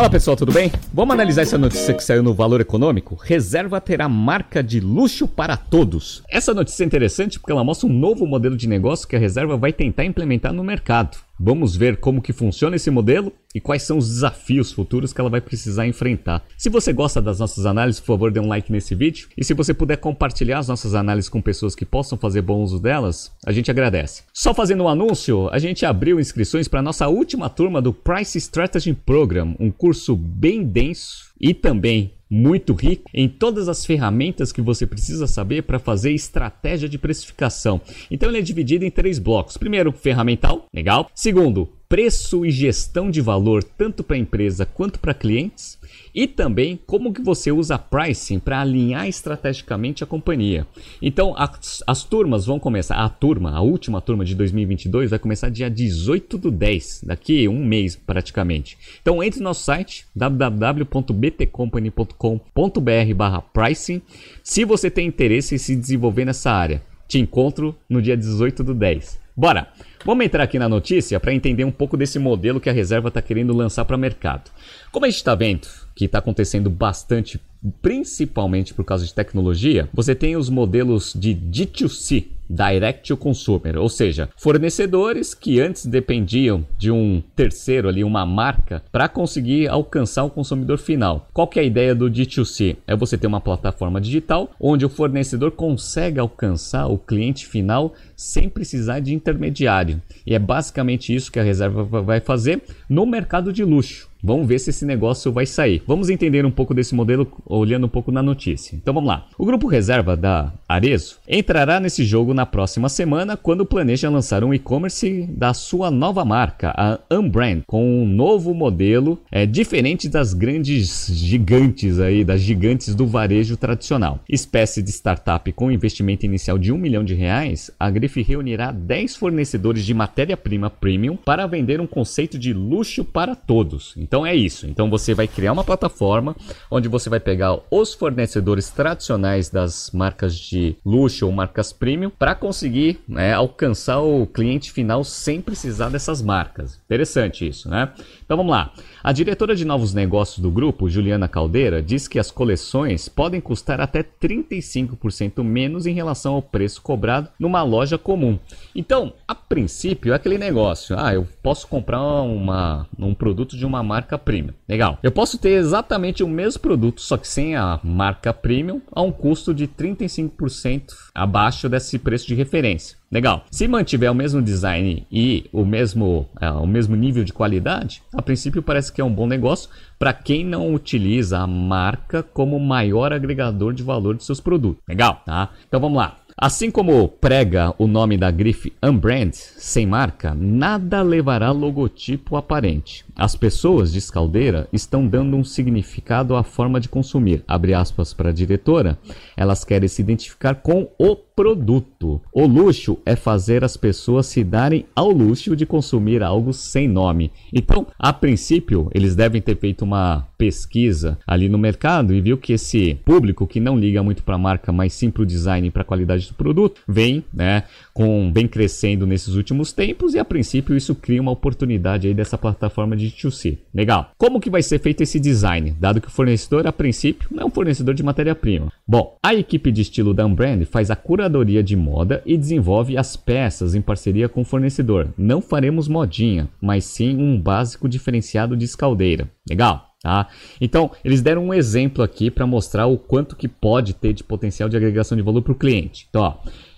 Fala pessoal, tudo bem? Vamos analisar essa notícia que saiu no Valor Econômico? Reserva terá marca de luxo para todos. Essa notícia é interessante porque ela mostra um novo modelo de negócio que a Reserva vai tentar implementar no mercado. Vamos ver como que funciona esse modelo e quais são os desafios futuros que ela vai precisar enfrentar. Se você gosta das nossas análises, por favor, dê um like nesse vídeo. E se você puder compartilhar as nossas análises com pessoas que possam fazer bom uso delas, a gente agradece. Só fazendo um anúncio, a gente abriu inscrições para a nossa última turma do Price Strategy Program, um curso bem denso e também muito rico em todas as ferramentas que você precisa saber para fazer estratégia de precificação. Então ele é dividido em três blocos. Primeiro, ferramental, legal. Segundo, preço e gestão de valor tanto para a empresa quanto para clientes e também como que você usa pricing para alinhar estrategicamente a companhia. Então as, as, turmas vão começar, a turma, a última turma de 2022 vai começar dia 18 do 10, daqui um mês praticamente. Então entre no nosso site www.btcompany.com.br/pricing se você tem interesse em se desenvolver nessa área. Te encontro no dia 18 do 10. Bora! Vamos entrar aqui na notícia para entender um pouco desse modelo que a reserva está querendo lançar para o mercado. Como a gente está vendo que está acontecendo bastante, principalmente por causa de tecnologia, você tem os modelos de D2C, Direct to Consumer, ou seja, fornecedores que antes dependiam de um terceiro ali, uma marca, para conseguir alcançar o consumidor final. Qual que é a ideia do D2C? É você ter uma plataforma digital onde o fornecedor consegue alcançar o cliente final sem precisar de intermediário. E é basicamente isso que a reserva vai fazer no mercado de luxo. Vamos ver se esse negócio vai sair. Vamos entender um pouco desse modelo olhando um pouco na notícia. Então vamos lá. O grupo reserva da Arezo entrará nesse jogo na próxima semana quando planeja lançar um e-commerce da sua nova marca, a Unbrand, com um novo modelo é diferente das grandes gigantes aí, das gigantes do varejo tradicional. Espécie de startup com investimento inicial de um milhão de reais, a Grife reunirá 10 fornecedores de matéria-prima premium para vender um conceito de luxo para todos. Então é isso. Então você vai criar uma plataforma onde você vai pegar os fornecedores tradicionais das marcas de luxo ou marcas premium para conseguir né, alcançar o cliente final sem precisar dessas marcas. Interessante isso, né? Então vamos lá. A diretora de novos negócios do grupo, Juliana Caldeira, diz que as coleções podem custar até 35% menos em relação ao preço cobrado numa loja comum. Então, a princípio, é aquele negócio. Ah, eu posso comprar uma, um produto de uma marca premium. Legal. Eu posso ter exatamente o mesmo produto, só que sem a marca premium, a um custo de 35% abaixo desse preço de referência. Legal. Se mantiver o mesmo design e o mesmo, é, o mesmo nível de qualidade, a princípio parece que é um bom negócio para quem não utiliza a marca como maior agregador de valor de seus produtos. Legal, tá? Então vamos lá. Assim como prega o nome da grife Unbrand, sem marca, nada levará logotipo aparente. As pessoas de Escaldeira estão dando um significado à forma de consumir. Abre aspas para a diretora. Elas querem se identificar com o produto. O luxo é fazer as pessoas se darem ao luxo de consumir algo sem nome. Então, a princípio, eles devem ter feito uma pesquisa ali no mercado e viu que esse público que não liga muito para a marca, mas sim para o design e para a qualidade produto, vem, né, com vem crescendo nesses últimos tempos e a princípio isso cria uma oportunidade aí dessa plataforma de 2C. Legal. Como que vai ser feito esse design, dado que o fornecedor a princípio não é um fornecedor de matéria-prima? Bom, a equipe de estilo da Unbrand faz a curadoria de moda e desenvolve as peças em parceria com o fornecedor. Não faremos modinha, mas sim um básico diferenciado de escaldeira. Legal. Tá? Então, eles deram um exemplo aqui para mostrar o quanto que pode ter de potencial de agregação de valor para o cliente. Então, ó,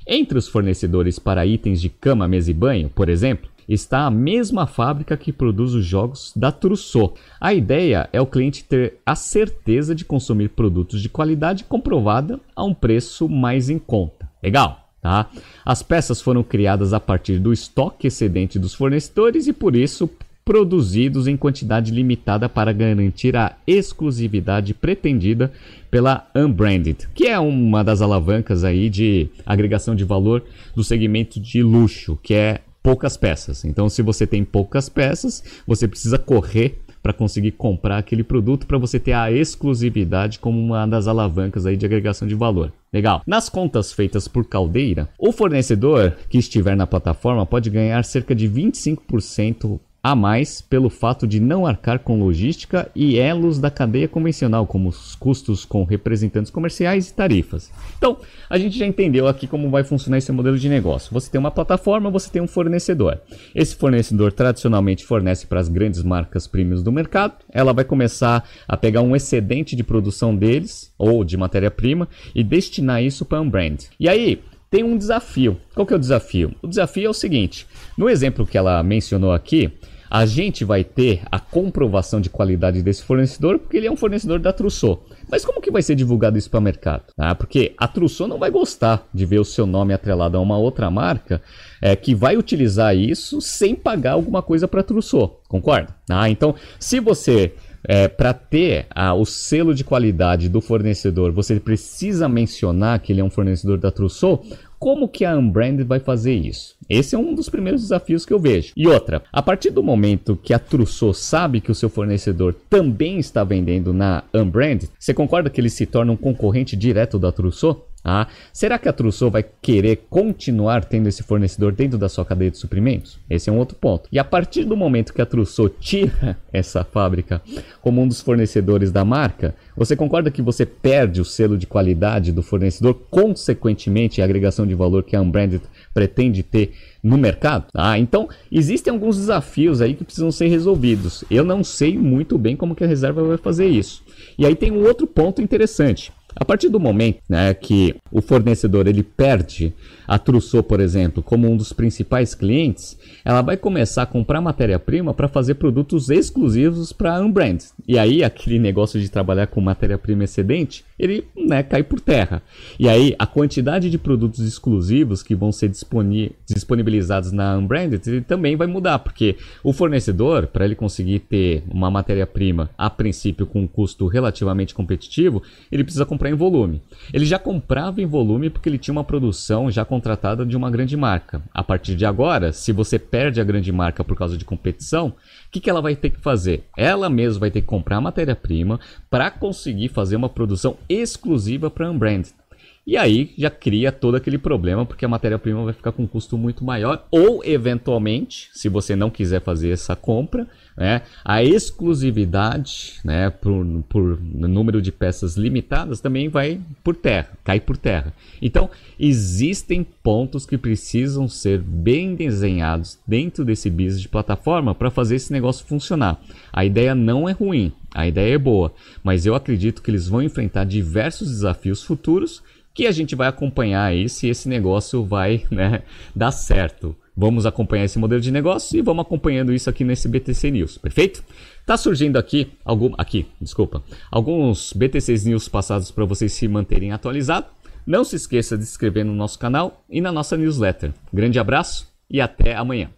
entre os fornecedores para itens de cama, mesa e banho, por exemplo, está a mesma fábrica que produz os jogos da Trousseau. A ideia é o cliente ter a certeza de consumir produtos de qualidade comprovada a um preço mais em conta. Legal? Tá? As peças foram criadas a partir do estoque excedente dos fornecedores e por isso produzidos em quantidade limitada para garantir a exclusividade pretendida pela Unbranded, que é uma das alavancas aí de agregação de valor do segmento de luxo, que é poucas peças. Então, se você tem poucas peças, você precisa correr para conseguir comprar aquele produto para você ter a exclusividade como uma das alavancas aí de agregação de valor. Legal. Nas contas feitas por Caldeira, o fornecedor que estiver na plataforma pode ganhar cerca de 25% a mais pelo fato de não arcar com logística e elos da cadeia convencional, como os custos com representantes comerciais e tarifas. Então, a gente já entendeu aqui como vai funcionar esse modelo de negócio. Você tem uma plataforma, você tem um fornecedor. Esse fornecedor tradicionalmente fornece para as grandes marcas premiums do mercado. Ela vai começar a pegar um excedente de produção deles ou de matéria-prima e destinar isso para um brand. E aí, tem um desafio. Qual que é o desafio? O desafio é o seguinte: no exemplo que ela mencionou aqui, a gente vai ter a comprovação de qualidade desse fornecedor porque ele é um fornecedor da Trousseau. Mas como que vai ser divulgado isso para o mercado? Ah, porque a Trousseau não vai gostar de ver o seu nome atrelado a uma outra marca é, que vai utilizar isso sem pagar alguma coisa para a Trousseau. Concorda? Ah, então, se você é, para ter ah, o selo de qualidade do fornecedor, você precisa mencionar que ele é um fornecedor da Trousseau. Como que a Unbranded vai fazer isso? Esse é um dos primeiros desafios que eu vejo. E outra, a partir do momento que a Trousseau sabe que o seu fornecedor também está vendendo na Unbranded, você concorda que ele se torna um concorrente direto da Trousseau? Ah, será que a Trousseau vai querer continuar tendo esse fornecedor dentro da sua cadeia de suprimentos? Esse é um outro ponto. E a partir do momento que a Trousseau tira essa fábrica como um dos fornecedores da marca, você concorda que você perde o selo de qualidade do fornecedor, consequentemente a agregação de valor que a Unbranded pretende ter no mercado? Ah, então existem alguns desafios aí que precisam ser resolvidos. Eu não sei muito bem como que a reserva vai fazer isso. E aí tem um outro ponto interessante. A partir do momento né, que o fornecedor ele perde a Trousseau, por exemplo, como um dos principais clientes, ela vai começar a comprar matéria-prima para fazer produtos exclusivos para a Unbrand. E aí aquele negócio de trabalhar com matéria-prima excedente, ele né, cai por terra. E aí a quantidade de produtos exclusivos que vão ser disponibilizados na Unbranded também vai mudar, porque o fornecedor, para ele conseguir ter uma matéria-prima a princípio com um custo relativamente competitivo, ele precisa comprar em volume. Ele já comprava em volume porque ele tinha uma produção já contratada de uma grande marca. A partir de agora, se você perde a grande marca por causa de competição, o que, que ela vai ter que fazer? Ela mesma vai ter que comprar matéria-prima para conseguir fazer uma produção exclusiva para a Unbranded. E aí já cria todo aquele problema, porque a matéria-prima vai ficar com um custo muito maior, ou eventualmente, se você não quiser fazer essa compra, né, a exclusividade né, por, por número de peças limitadas também vai por terra, cai por terra. Então, existem pontos que precisam ser bem desenhados dentro desse business de plataforma para fazer esse negócio funcionar. A ideia não é ruim, a ideia é boa, mas eu acredito que eles vão enfrentar diversos desafios futuros que a gente vai acompanhar aí se esse negócio vai né, dar certo. Vamos acompanhar esse modelo de negócio e vamos acompanhando isso aqui nesse BTC News, perfeito? Tá surgindo aqui algum aqui, desculpa, alguns BTC News passados para vocês se manterem atualizados. Não se esqueça de se inscrever no nosso canal e na nossa newsletter. Grande abraço e até amanhã.